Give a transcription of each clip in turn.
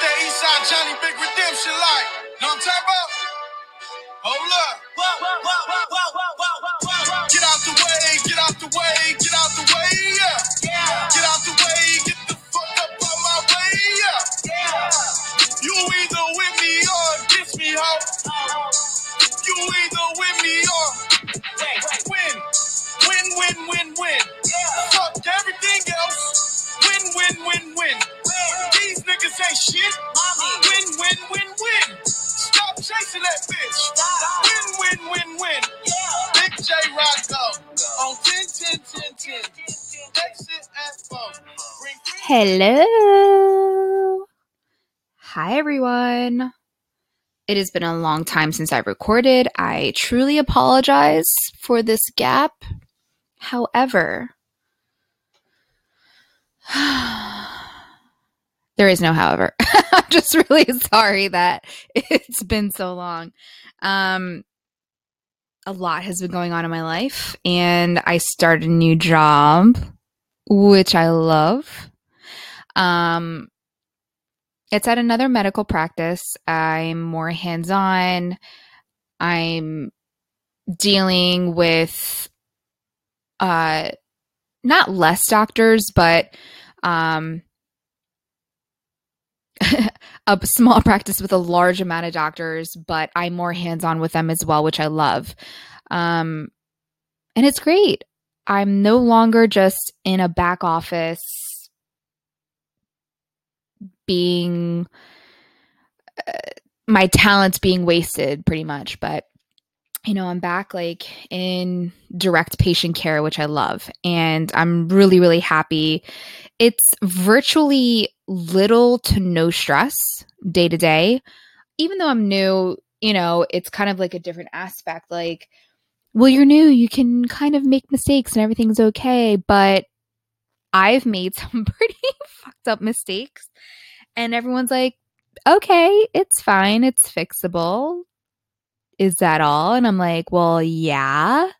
That Eastside Johnny Big Redemption like. Know what I'm? Hold up. Hello. Hi, everyone. It has been a long time since I've recorded. I truly apologize for this gap. However, there is no however. I'm just really sorry that it's been so long. Um, a lot has been going on in my life, and I started a new job, which I love. Um, it's at another medical practice. I'm more hands on. I'm dealing with uh not less doctors, but um a small practice with a large amount of doctors, but I'm more hands on with them as well, which I love. Um and it's great. I'm no longer just in a back office being uh, my talents being wasted pretty much but you know i'm back like in direct patient care which i love and i'm really really happy. It's virtually little to no stress day to day. Even though i'm new you know it's kind of like a different aspect like well you're new you can kind of make mistakes and everything's okay but i've made some pretty fucked up mistakes and everyone's like, okay, it's fine. It's fixable. Is that all? And I'm like, well, yeah.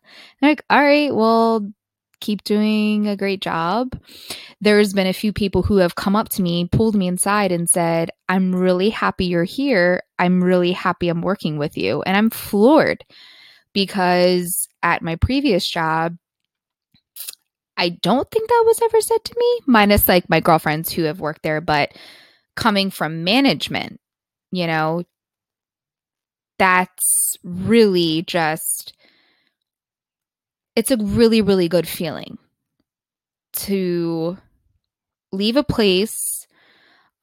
Like, all right, well, keep doing a great job. There's been a few people who have come up to me, pulled me inside, and said, I'm really happy you're here. I'm really happy I'm working with you. And I'm floored because at my previous job, I don't think that was ever said to me, minus like my girlfriends who have worked there, but coming from management, you know, that's really just, it's a really, really good feeling to leave a place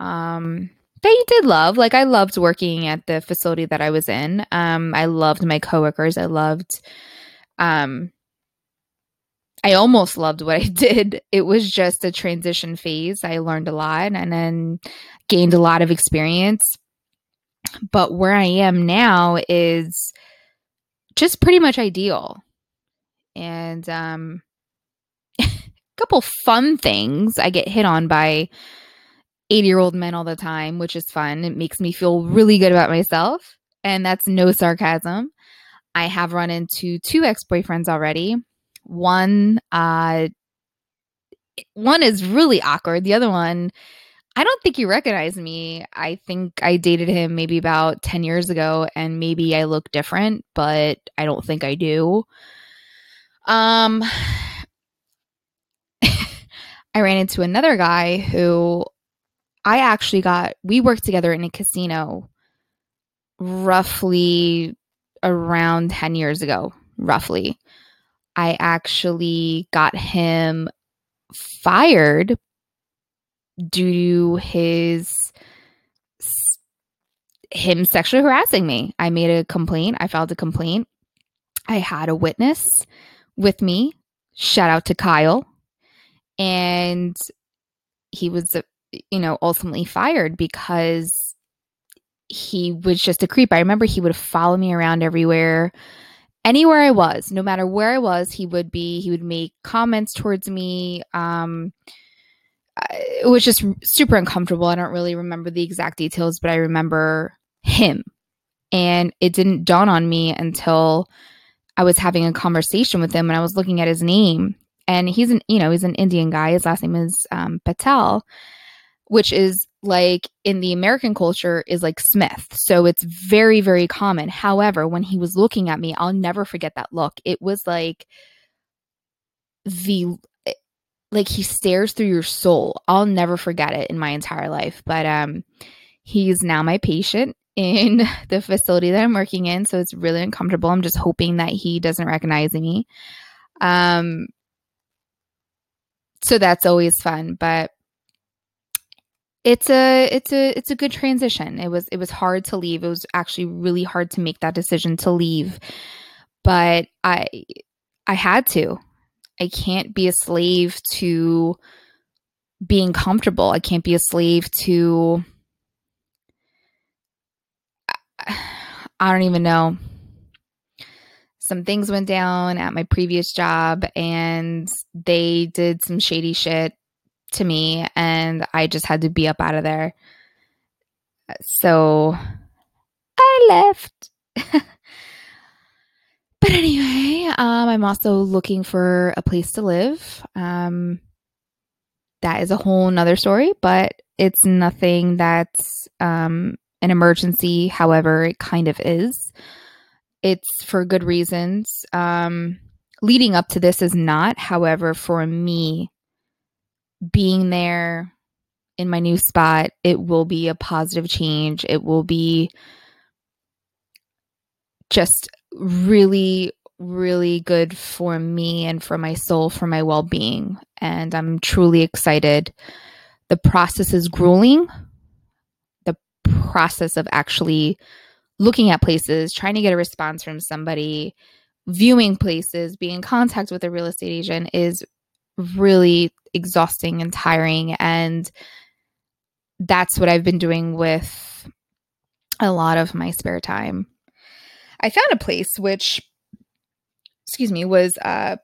um, that you did love. Like, I loved working at the facility that I was in. Um, I loved my coworkers. I loved, um, I almost loved what I did. It was just a transition phase. I learned a lot and then gained a lot of experience. But where I am now is just pretty much ideal. And um a couple fun things. I get hit on by 80-year-old men all the time, which is fun. It makes me feel really good about myself, and that's no sarcasm. I have run into two ex-boyfriends already. One uh one is really awkward. The other one I don't think he recognized me. I think I dated him maybe about 10 years ago and maybe I look different, but I don't think I do. Um I ran into another guy who I actually got we worked together in a casino roughly around 10 years ago, roughly. I actually got him fired due to his him sexually harassing me. I made a complaint. I filed a complaint. I had a witness with me. Shout out to Kyle. And he was, uh, you know, ultimately fired because he was just a creep. I remember he would follow me around everywhere. Anywhere I was, no matter where I was, he would be, he would make comments towards me. Um, it was just super uncomfortable. I don't really remember the exact details, but I remember him. And it didn't dawn on me until I was having a conversation with him and I was looking at his name. And he's an, you know, he's an Indian guy. His last name is um, Patel, which is like in the American culture is like Smith. So it's very, very common. However, when he was looking at me, I'll never forget that look. It was like the like he stares through your soul. I'll never forget it in my entire life. But um he's now my patient in the facility that I'm working in, so it's really uncomfortable. I'm just hoping that he doesn't recognize me. Um so that's always fun, but it's a it's a it's a good transition. It was it was hard to leave. It was actually really hard to make that decision to leave. But I I had to. I can't be a slave to being comfortable. I can't be a slave to I don't even know. Some things went down at my previous job and they did some shady shit to me and I just had to be up out of there. So I left. but anyway, um, I'm also looking for a place to live. Um, that is a whole nother story, but it's nothing that's um, an emergency. However, it kind of is. It's for good reasons. Um, leading up to this is not. However, for me, being there in my new spot, it will be a positive change. It will be just really, really good for me and for my soul, for my well being. And I'm truly excited. The process is grueling. The process of actually looking at places, trying to get a response from somebody, viewing places, being in contact with a real estate agent is really exhausting and tiring. And that's what I've been doing with a lot of my spare time. I found a place which, excuse me, was uh,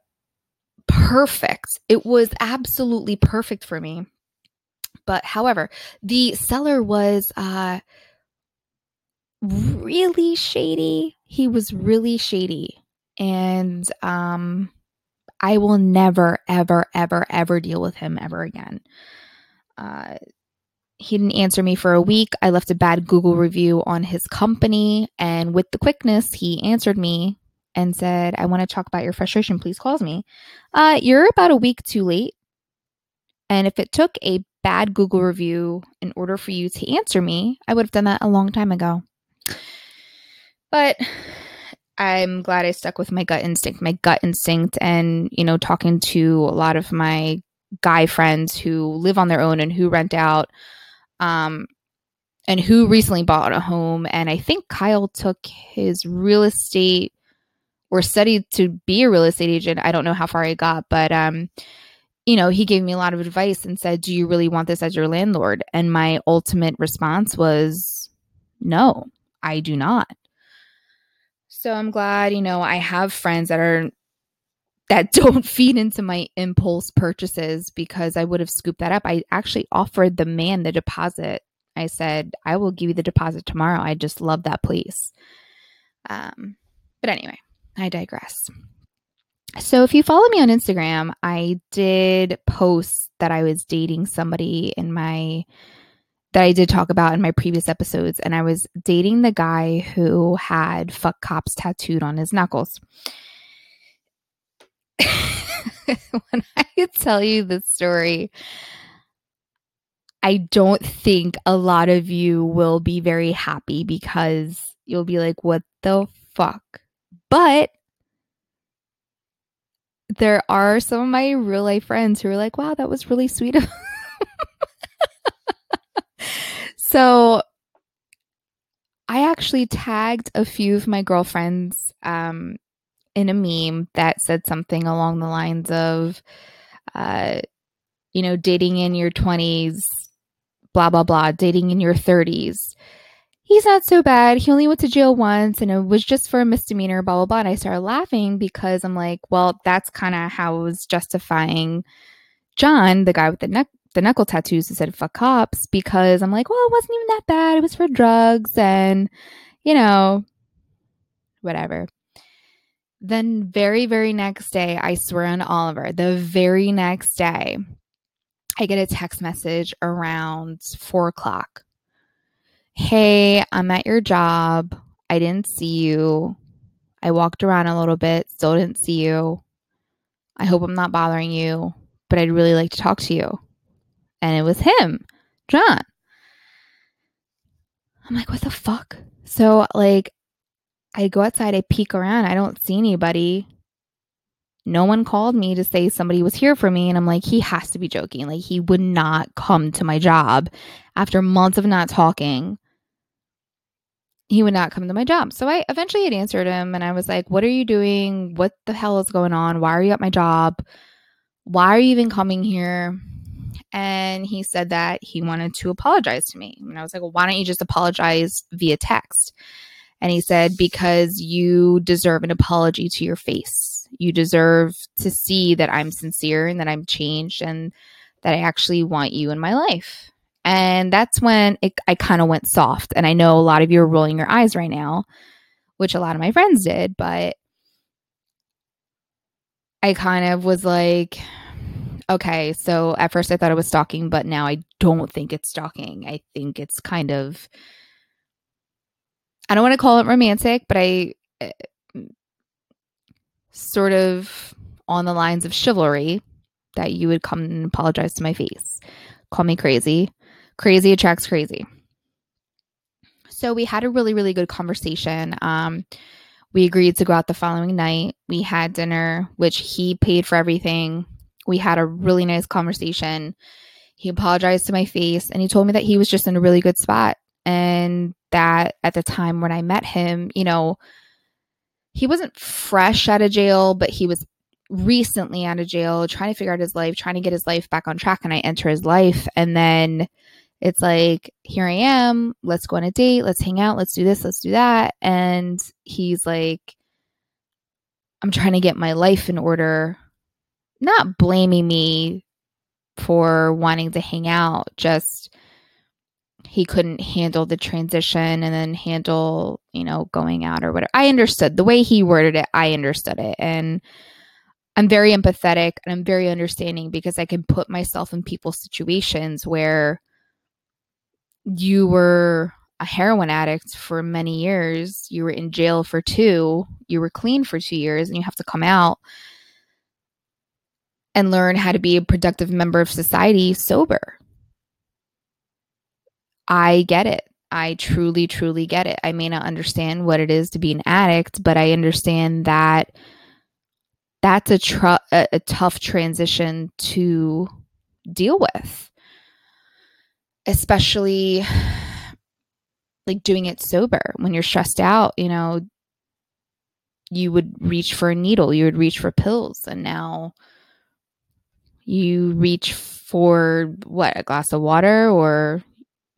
perfect. It was absolutely perfect for me. But however, the seller was uh, really shady. He was really shady. And um, I will never, ever, ever, ever deal with him ever again. Uh, he didn't answer me for a week. I left a bad Google review on his company. And with the quickness, he answered me and said, I want to talk about your frustration. Please call me. Uh, you're about a week too late. And if it took a bad Google review in order for you to answer me, I would have done that a long time ago. But I'm glad I stuck with my gut instinct, my gut instinct, and, you know, talking to a lot of my guy friends who live on their own and who rent out, um, and who recently bought a home. And I think Kyle took his real estate or studied to be a real estate agent. I don't know how far he got, but, um, you know, he gave me a lot of advice and said, Do you really want this as your landlord? And my ultimate response was, No, I do not. So I'm glad, you know, I have friends that are that don't feed into my impulse purchases because I would have scooped that up. I actually offered the man the deposit. I said, I will give you the deposit tomorrow. I just love that place. Um, but anyway, I digress. So if you follow me on Instagram, I did post that I was dating somebody in my that I did talk about in my previous episodes. And I was dating the guy who had fuck cops tattooed on his knuckles. when I tell you this story, I don't think a lot of you will be very happy because you'll be like, what the fuck? But there are some of my real life friends who are like, wow, that was really sweet of So I actually tagged a few of my girlfriends um, in a meme that said something along the lines of, uh, you know, dating in your 20s, blah, blah, blah, dating in your 30s. He's not so bad. He only went to jail once and it was just for a misdemeanor, blah, blah, blah. And I started laughing because I'm like, well, that's kind of how I was justifying John, the guy with the neck the knuckle tattoos that said fuck cops because I'm like, well, it wasn't even that bad. It was for drugs and, you know, whatever. Then, very, very next day, I swear on Oliver, the very next day, I get a text message around four o'clock. Hey, I'm at your job. I didn't see you. I walked around a little bit, still didn't see you. I hope I'm not bothering you, but I'd really like to talk to you. And it was him, John. I'm like, what the fuck? So, like, I go outside, I peek around, I don't see anybody. No one called me to say somebody was here for me. And I'm like, he has to be joking. Like, he would not come to my job after months of not talking. He would not come to my job. So I eventually had answered him and I was like, What are you doing? What the hell is going on? Why are you at my job? Why are you even coming here? And he said that he wanted to apologize to me. And I was like, Well, why don't you just apologize via text? And he said, Because you deserve an apology to your face. You deserve to see that I'm sincere and that I'm changed and that I actually want you in my life. And that's when it, I kind of went soft. And I know a lot of you are rolling your eyes right now, which a lot of my friends did, but I kind of was like, okay, so at first I thought it was stalking, but now I don't think it's stalking. I think it's kind of I don't want to call it romantic, but I uh, sort of on the lines of chivalry that you would come and apologize to my face. Call me crazy. Crazy attracts crazy. So we had a really, really good conversation. Um, we agreed to go out the following night. We had dinner, which he paid for everything. We had a really nice conversation. He apologized to my face and he told me that he was just in a really good spot and that at the time when I met him, you know, he wasn't fresh out of jail, but he was recently out of jail, trying to figure out his life, trying to get his life back on track. And I enter his life. And then it's like, here I am. Let's go on a date. Let's hang out. Let's do this. Let's do that. And he's like, I'm trying to get my life in order, not blaming me for wanting to hang out, just he couldn't handle the transition and then handle, you know, going out or whatever. I understood the way he worded it, I understood it. And I'm very empathetic and I'm very understanding because I can put myself in people's situations where you were a heroin addict for many years, you were in jail for two, you were clean for two years, and you have to come out and learn how to be a productive member of society sober I get it. I truly, truly get it. I may not understand what it is to be an addict, but I understand that that's a, tr- a, a tough transition to deal with, especially like doing it sober when you're stressed out. You know, you would reach for a needle, you would reach for pills, and now you reach for what a glass of water or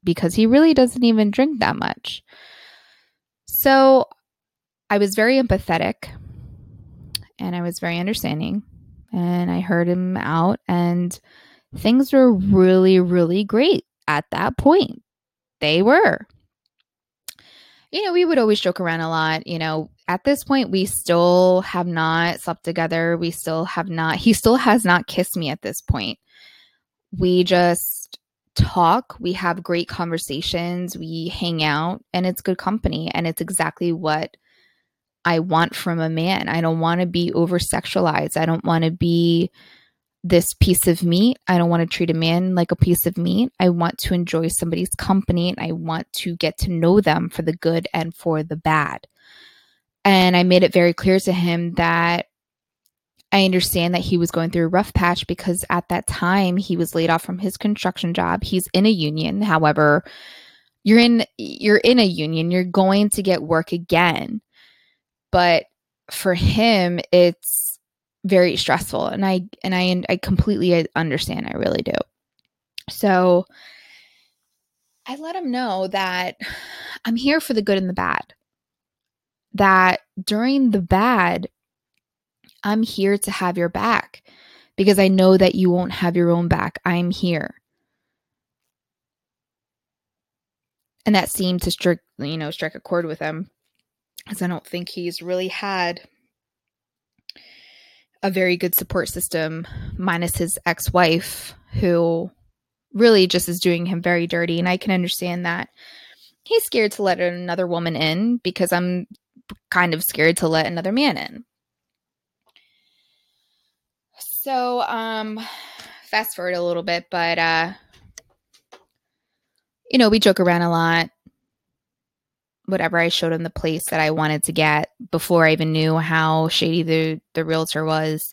because he really doesn't even drink that much. So I was very empathetic and I was very understanding and I heard him out and things were really really great at that point. They were. You know, we would always joke around a lot, you know, at this point we still have not slept together. We still have not he still has not kissed me at this point. We just talk, we have great conversations, we hang out, and it's good company. And it's exactly what I want from a man. I don't want to be over sexualized. I don't want to be this piece of meat. I don't want to treat a man like a piece of meat. I want to enjoy somebody's company and I want to get to know them for the good and for the bad. And I made it very clear to him that I understand that he was going through a rough patch because at that time he was laid off from his construction job. He's in a union. However, you're in you're in a union. You're going to get work again. But for him it's very stressful and I and I I completely understand. I really do. So I let him know that I'm here for the good and the bad. That during the bad, I'm here to have your back because I know that you won't have your own back. I'm here. And that seemed to strike, you know, strike a chord with him. Because I don't think he's really had a very good support system, minus his ex wife, who really just is doing him very dirty. And I can understand that. He's scared to let another woman in because I'm kind of scared to let another man in. So, um, fast forward a little bit, but, uh, you know, we joke around a lot. Whatever I showed him the place that I wanted to get before I even knew how shady the, the realtor was.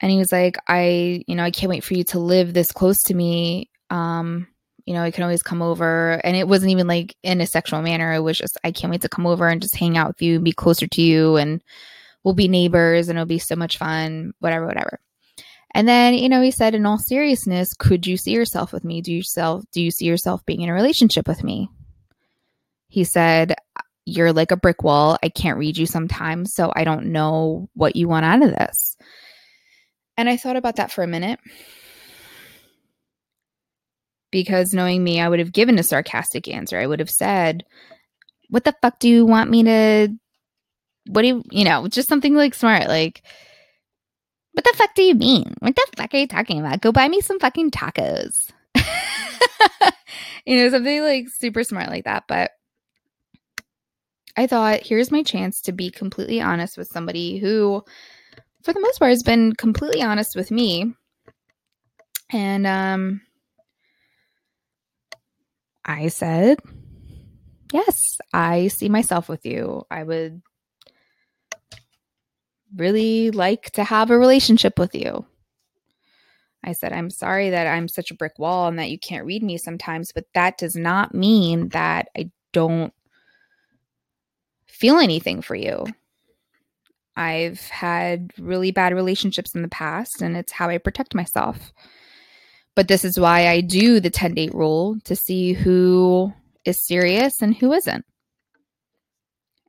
And he was like, I, you know, I can't wait for you to live this close to me. Um, you know, I can always come over. And it wasn't even like in a sexual manner. It was just, I can't wait to come over and just hang out with you and be closer to you. And we'll be neighbors and it'll be so much fun, whatever, whatever. And then, you know, he said, in all seriousness, could you see yourself with me? Do you yourself do you see yourself being in a relationship with me? He said, You're like a brick wall. I can't read you sometimes, so I don't know what you want out of this. And I thought about that for a minute. Because knowing me, I would have given a sarcastic answer. I would have said, What the fuck do you want me to what do you you know, just something like smart, like what the fuck do you mean? What the fuck are you talking about? Go buy me some fucking tacos. you know, something like super smart like that. But I thought, here's my chance to be completely honest with somebody who, for the most part, has been completely honest with me. And um, I said, yes, I see myself with you. I would really like to have a relationship with you. I said, I'm sorry that I'm such a brick wall and that you can't read me sometimes, but that does not mean that I don't feel anything for you. I've had really bad relationships in the past, and it's how I protect myself. But this is why I do the 10 date rule to see who is serious and who isn't.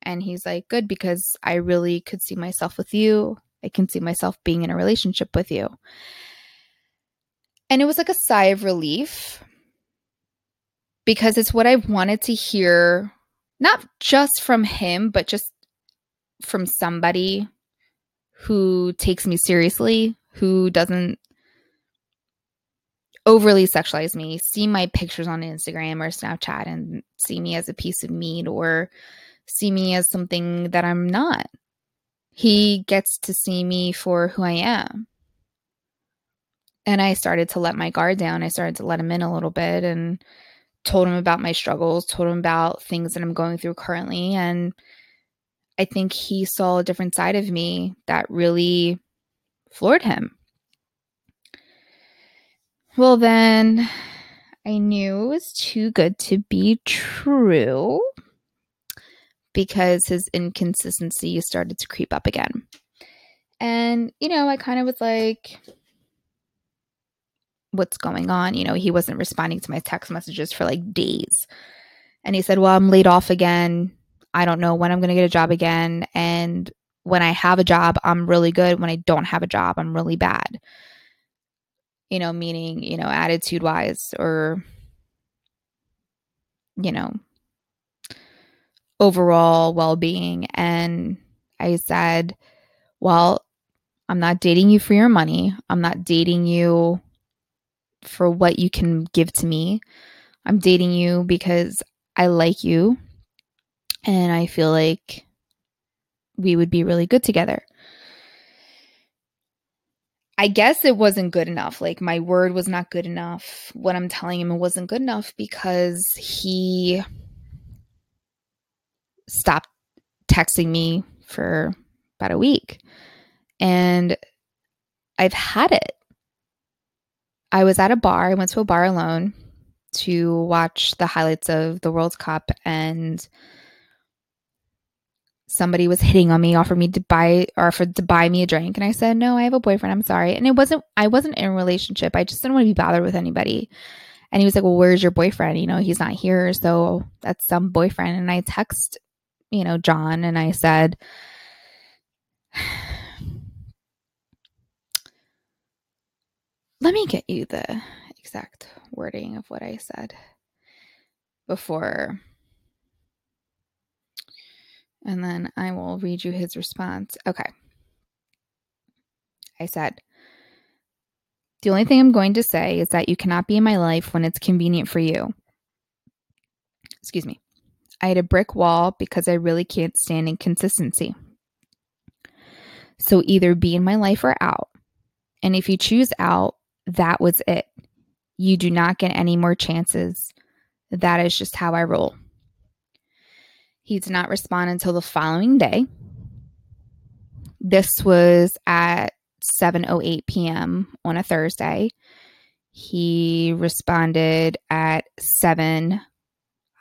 And he's like, Good, because I really could see myself with you. I can see myself being in a relationship with you. And it was like a sigh of relief because it's what I've wanted to hear, not just from him, but just from somebody who takes me seriously, who doesn't overly sexualize me, see my pictures on Instagram or Snapchat and see me as a piece of meat or see me as something that I'm not. He gets to see me for who I am. And I started to let my guard down. I started to let him in a little bit and told him about my struggles, told him about things that I'm going through currently. And I think he saw a different side of me that really floored him. Well, then I knew it was too good to be true because his inconsistency started to creep up again. And, you know, I kind of was like, what's going on? You know, he wasn't responding to my text messages for like days. And he said, well, I'm laid off again. I don't know when I'm going to get a job again. And when I have a job, I'm really good. When I don't have a job, I'm really bad. You know, meaning, you know, attitude wise or, you know, overall well being. And I said, Well, I'm not dating you for your money. I'm not dating you for what you can give to me. I'm dating you because I like you and I feel like we would be really good together. I guess it wasn't good enough. Like my word was not good enough. What I'm telling him wasn't good enough because he stopped texting me for about a week. And I've had it. I was at a bar. I went to a bar alone to watch the highlights of the World Cup and somebody was hitting on me, offered me to buy or offered to buy me a drink. And I said, No, I have a boyfriend. I'm sorry. And it wasn't I wasn't in a relationship. I just didn't want to be bothered with anybody. And he was like, Well, where's your boyfriend? You know, he's not here. So that's some boyfriend. And I text you know, John, and I said, let me get you the exact wording of what I said before. And then I will read you his response. Okay. I said, The only thing I'm going to say is that you cannot be in my life when it's convenient for you. Excuse me. I had a brick wall because I really can't stand inconsistency. So either be in my life or out. And if you choose out, that was it. You do not get any more chances. That is just how I roll. He did not respond until the following day. This was at 7:08 p.m. on a Thursday. He responded at 7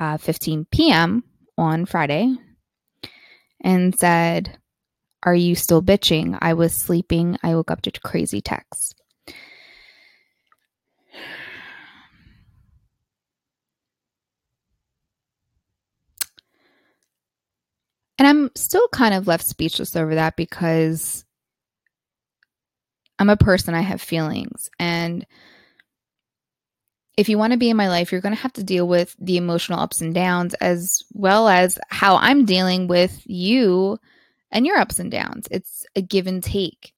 uh, 15 p.m. on Friday and said, Are you still bitching? I was sleeping. I woke up to crazy texts. And I'm still kind of left speechless over that because I'm a person, I have feelings. And if you want to be in my life, you're going to have to deal with the emotional ups and downs as well as how I'm dealing with you and your ups and downs. It's a give and take.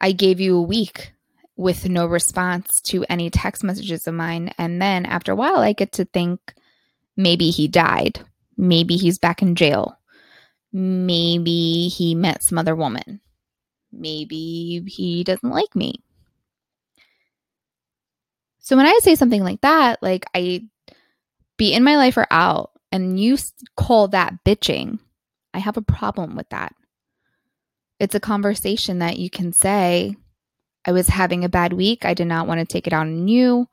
I gave you a week with no response to any text messages of mine. And then after a while, I get to think maybe he died. Maybe he's back in jail. Maybe he met some other woman. Maybe he doesn't like me. So when I say something like that, like I be in my life or out, and you call that bitching, I have a problem with that. It's a conversation that you can say, I was having a bad week. I did not want to take it out on you.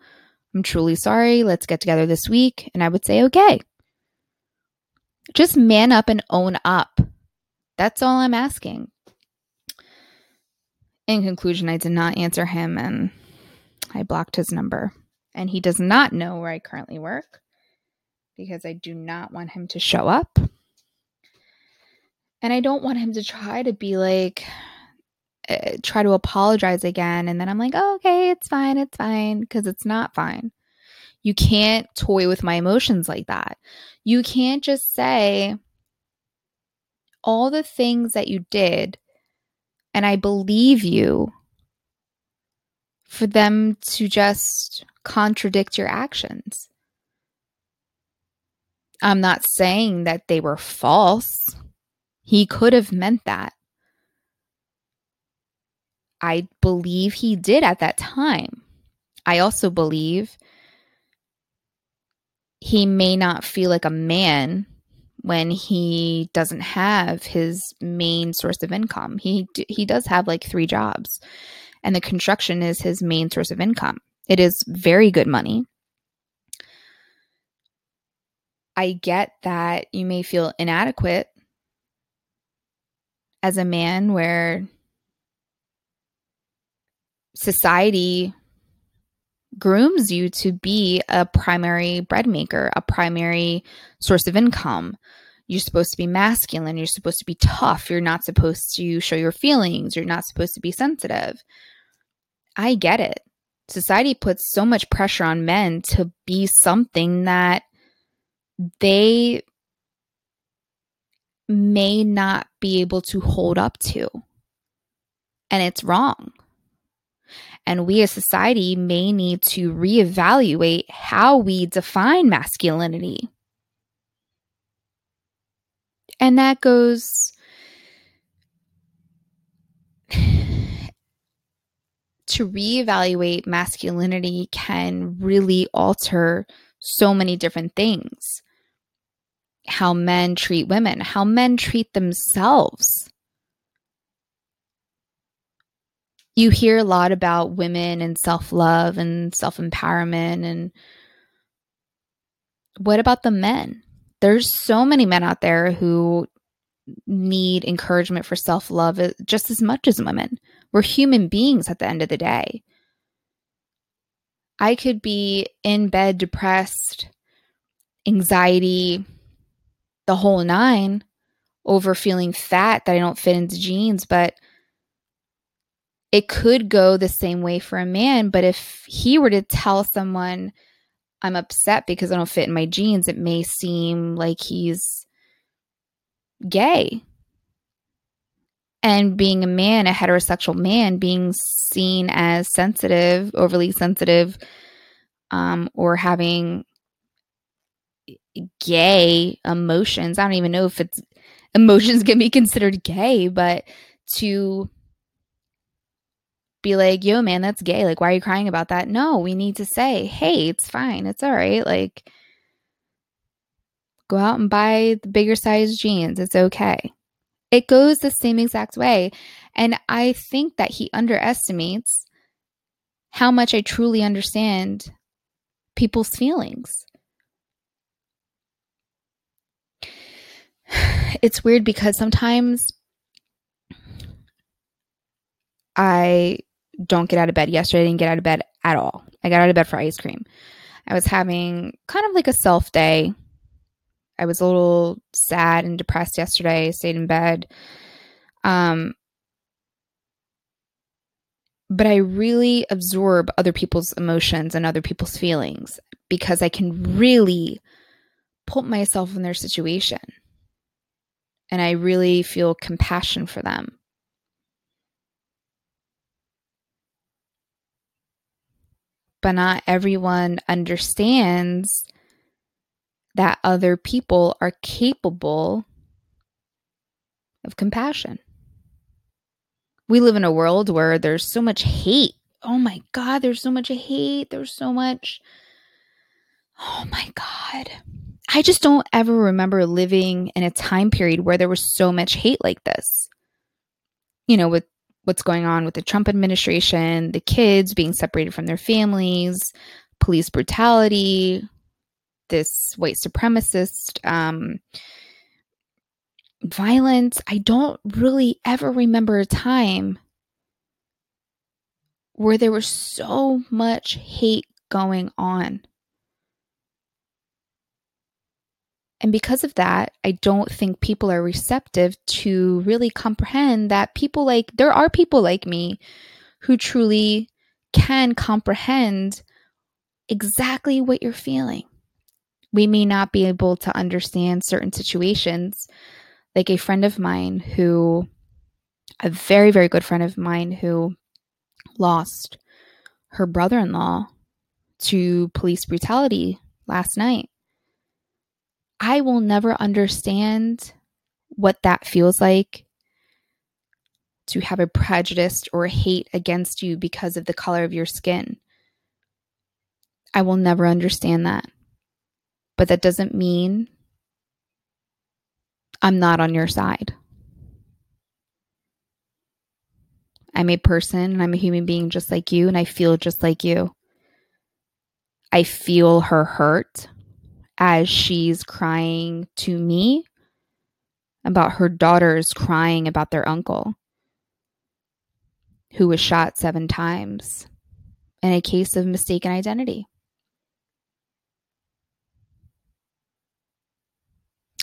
I'm truly sorry. Let's get together this week. And I would say, okay. Just man up and own up. That's all I'm asking. In conclusion, I did not answer him and I blocked his number. And he does not know where I currently work because I do not want him to show up. And I don't want him to try to be like, uh, try to apologize again. And then I'm like, oh, okay, it's fine, it's fine, because it's not fine. You can't toy with my emotions like that. You can't just say all the things that you did, and I believe you for them to just contradict your actions. I'm not saying that they were false. He could have meant that. I believe he did at that time. I also believe he may not feel like a man when he doesn't have his main source of income. He he does have like 3 jobs and the construction is his main source of income. It is very good money. I get that you may feel inadequate as a man where society grooms you to be a primary bread maker, a primary source of income. You're supposed to be masculine. You're supposed to be tough. You're not supposed to show your feelings. You're not supposed to be sensitive. I get it. Society puts so much pressure on men to be something that they may not be able to hold up to. And it's wrong. And we as society may need to reevaluate how we define masculinity. And that goes to reevaluate masculinity can really alter so many different things. How men treat women, how men treat themselves. You hear a lot about women and self love and self empowerment. And what about the men? There's so many men out there who need encouragement for self love uh, just as much as women. We're human beings at the end of the day. I could be in bed depressed, anxiety, the whole nine over feeling fat that I don't fit into jeans, but it could go the same way for a man. But if he were to tell someone, I'm upset because I don't fit in my jeans, it may seem like he's gay. and being a man, a heterosexual man, being seen as sensitive, overly sensitive, um, or having gay emotions. I don't even know if it's emotions can be considered gay, but to be like, yo, man, that's gay. Like, why are you crying about that? No, we need to say, hey, it's fine. It's all right. Like, go out and buy the bigger size jeans. It's okay. It goes the same exact way. And I think that he underestimates how much I truly understand people's feelings. It's weird because sometimes I don't get out of bed. Yesterday, I didn't get out of bed at all. I got out of bed for ice cream. I was having kind of like a self day. I was a little sad and depressed yesterday. Stayed in bed. Um, but I really absorb other people's emotions and other people's feelings because I can really put myself in their situation. And I really feel compassion for them. But not everyone understands that other people are capable of compassion. We live in a world where there's so much hate. Oh my God, there's so much hate. There's so much. Oh my God. I just don't ever remember living in a time period where there was so much hate like this. You know, with what's going on with the Trump administration, the kids being separated from their families, police brutality, this white supremacist um, violence. I don't really ever remember a time where there was so much hate going on. And because of that, I don't think people are receptive to really comprehend that people like, there are people like me who truly can comprehend exactly what you're feeling we may not be able to understand certain situations. Like a friend of mine who, a very, very good friend of mine who lost her brother in law to police brutality last night. I will never understand what that feels like to have a prejudice or hate against you because of the color of your skin. I will never understand that. But that doesn't mean I'm not on your side. I'm a person and I'm a human being just like you, and I feel just like you. I feel her hurt as she's crying to me about her daughters crying about their uncle who was shot seven times in a case of mistaken identity.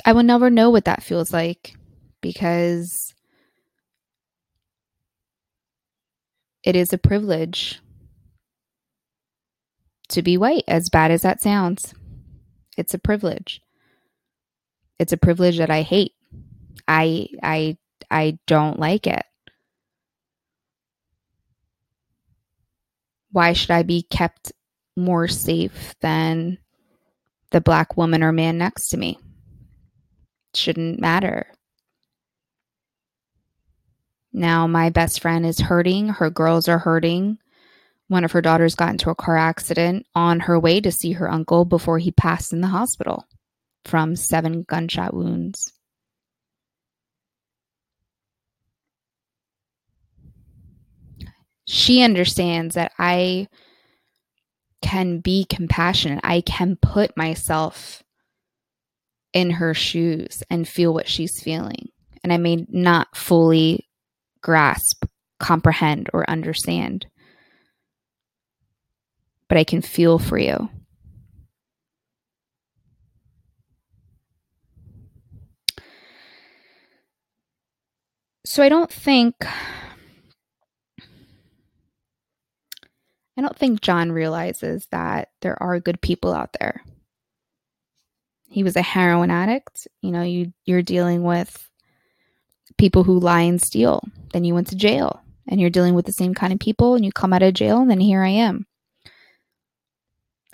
I will never know what that feels like because it is a privilege to be white, as bad as that sounds. It's a privilege. It's a privilege that I hate. I I I don't like it. Why should I be kept more safe than the black woman or man next to me? It shouldn't matter. Now, my best friend is hurting. Her girls are hurting. One of her daughters got into a car accident on her way to see her uncle before he passed in the hospital from seven gunshot wounds. She understands that I can be compassionate. I can put myself in her shoes and feel what she's feeling. And I may not fully grasp, comprehend, or understand, but I can feel for you. So I don't think I don't think John realizes that there are good people out there he was a heroin addict. You know, you you're dealing with people who lie and steal. Then you went to jail and you're dealing with the same kind of people and you come out of jail and then here I am.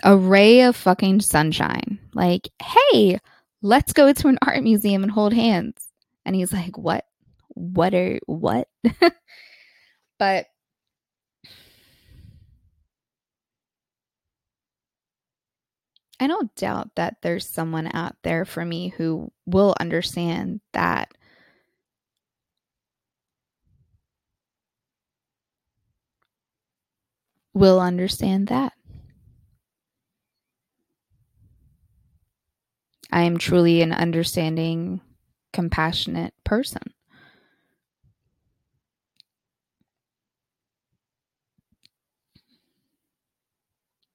A ray of fucking sunshine. Like, hey, let's go to an art museum and hold hands. And he's like, what? What are, what? but I don't doubt that there's someone out there for me who will understand that will understand that. I am truly an understanding, compassionate person.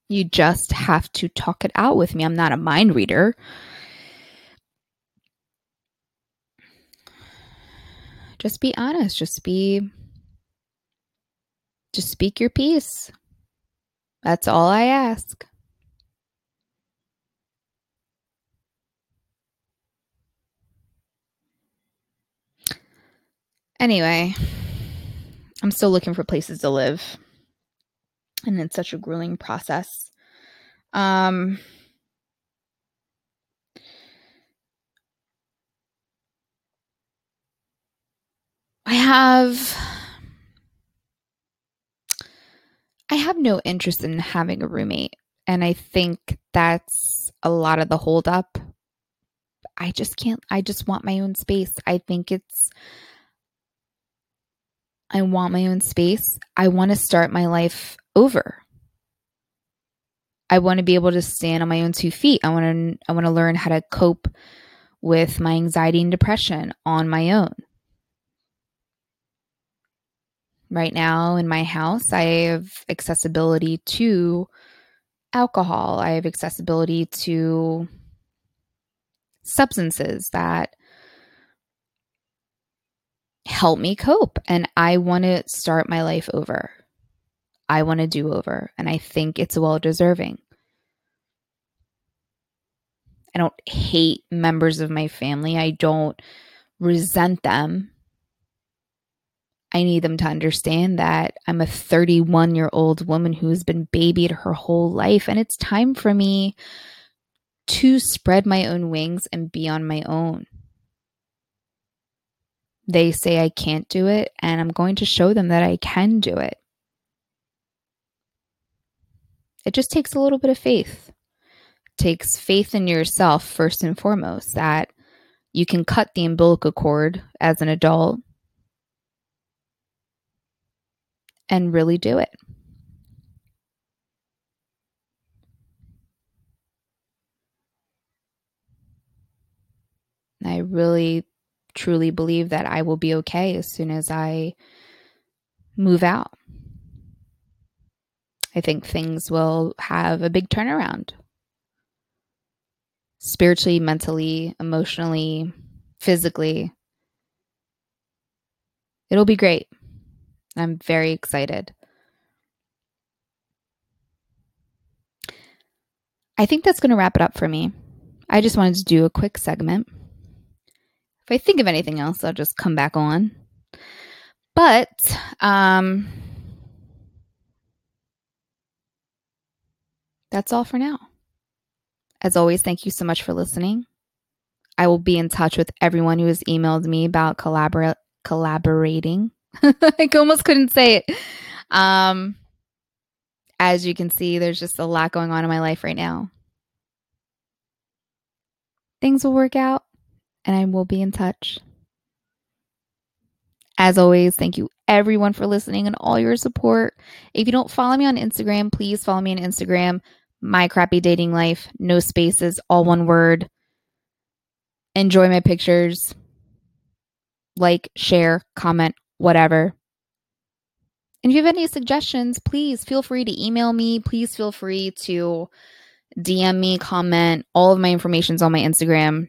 You just have to talk it out with me. I'm not a mind reader. Just be honest. Just be, just speak your piece. That's all I ask. Anyway, I'm still looking for places to live. And it's such a grueling process. Um, I have I have no interest in having a roommate. And I think that's a lot of the holdup. I just can't, I just want my own space. I think it's, I want my own space. I want to start my life over. I want to be able to stand on my own two feet. I want to, I want to learn how to cope with my anxiety and depression on my own right now in my house, I have accessibility to alcohol, I have accessibility to substances that help me cope. And I want to start my life over. I want to do over. And I think it's well deserving. I don't hate members of my family. I don't resent them. I need them to understand that I'm a 31 year old woman who's been babied her whole life, and it's time for me to spread my own wings and be on my own. They say I can't do it, and I'm going to show them that I can do it. It just takes a little bit of faith. It takes faith in yourself, first and foremost, that you can cut the umbilical cord as an adult and really do it. I really truly believe that I will be okay as soon as I move out. I think things will have a big turnaround spiritually, mentally, emotionally, physically. It'll be great. I'm very excited. I think that's going to wrap it up for me. I just wanted to do a quick segment. If I think of anything else, I'll just come back on. But um that's all for now. As always, thank you so much for listening. I will be in touch with everyone who has emailed me about collabor- collaborating I almost couldn't say it. Um, as you can see, there's just a lot going on in my life right now. Things will work out and I will be in touch. As always, thank you everyone for listening and all your support. If you don't follow me on Instagram, please follow me on Instagram. My crappy dating life, no spaces, all one word. Enjoy my pictures. Like, share, comment, whatever. And if you have any suggestions, please feel free to email me. Please feel free to DM me, comment. All of my information's on my Instagram.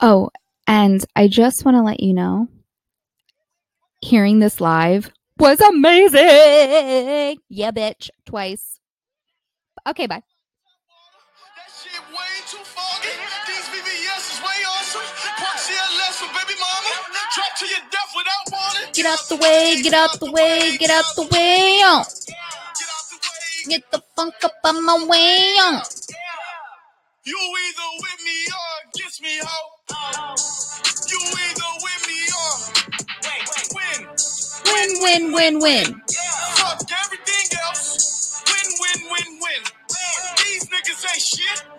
Oh, and I just want to let you know hearing this live was amazing. Yeah, bitch. Twice. Okay, bye. That shit way too foggy. These VVS is way awesome. Park CLS for baby mama. Drop to your death without warning. Get out the way, get out the way, get out the way. On. Get the way. Get the funk up on my way. On. You either with me or against me, ho. You either me or win. Win, win, win, win. Fuck everything else. Win, win, win, win. These niggas ain't shit.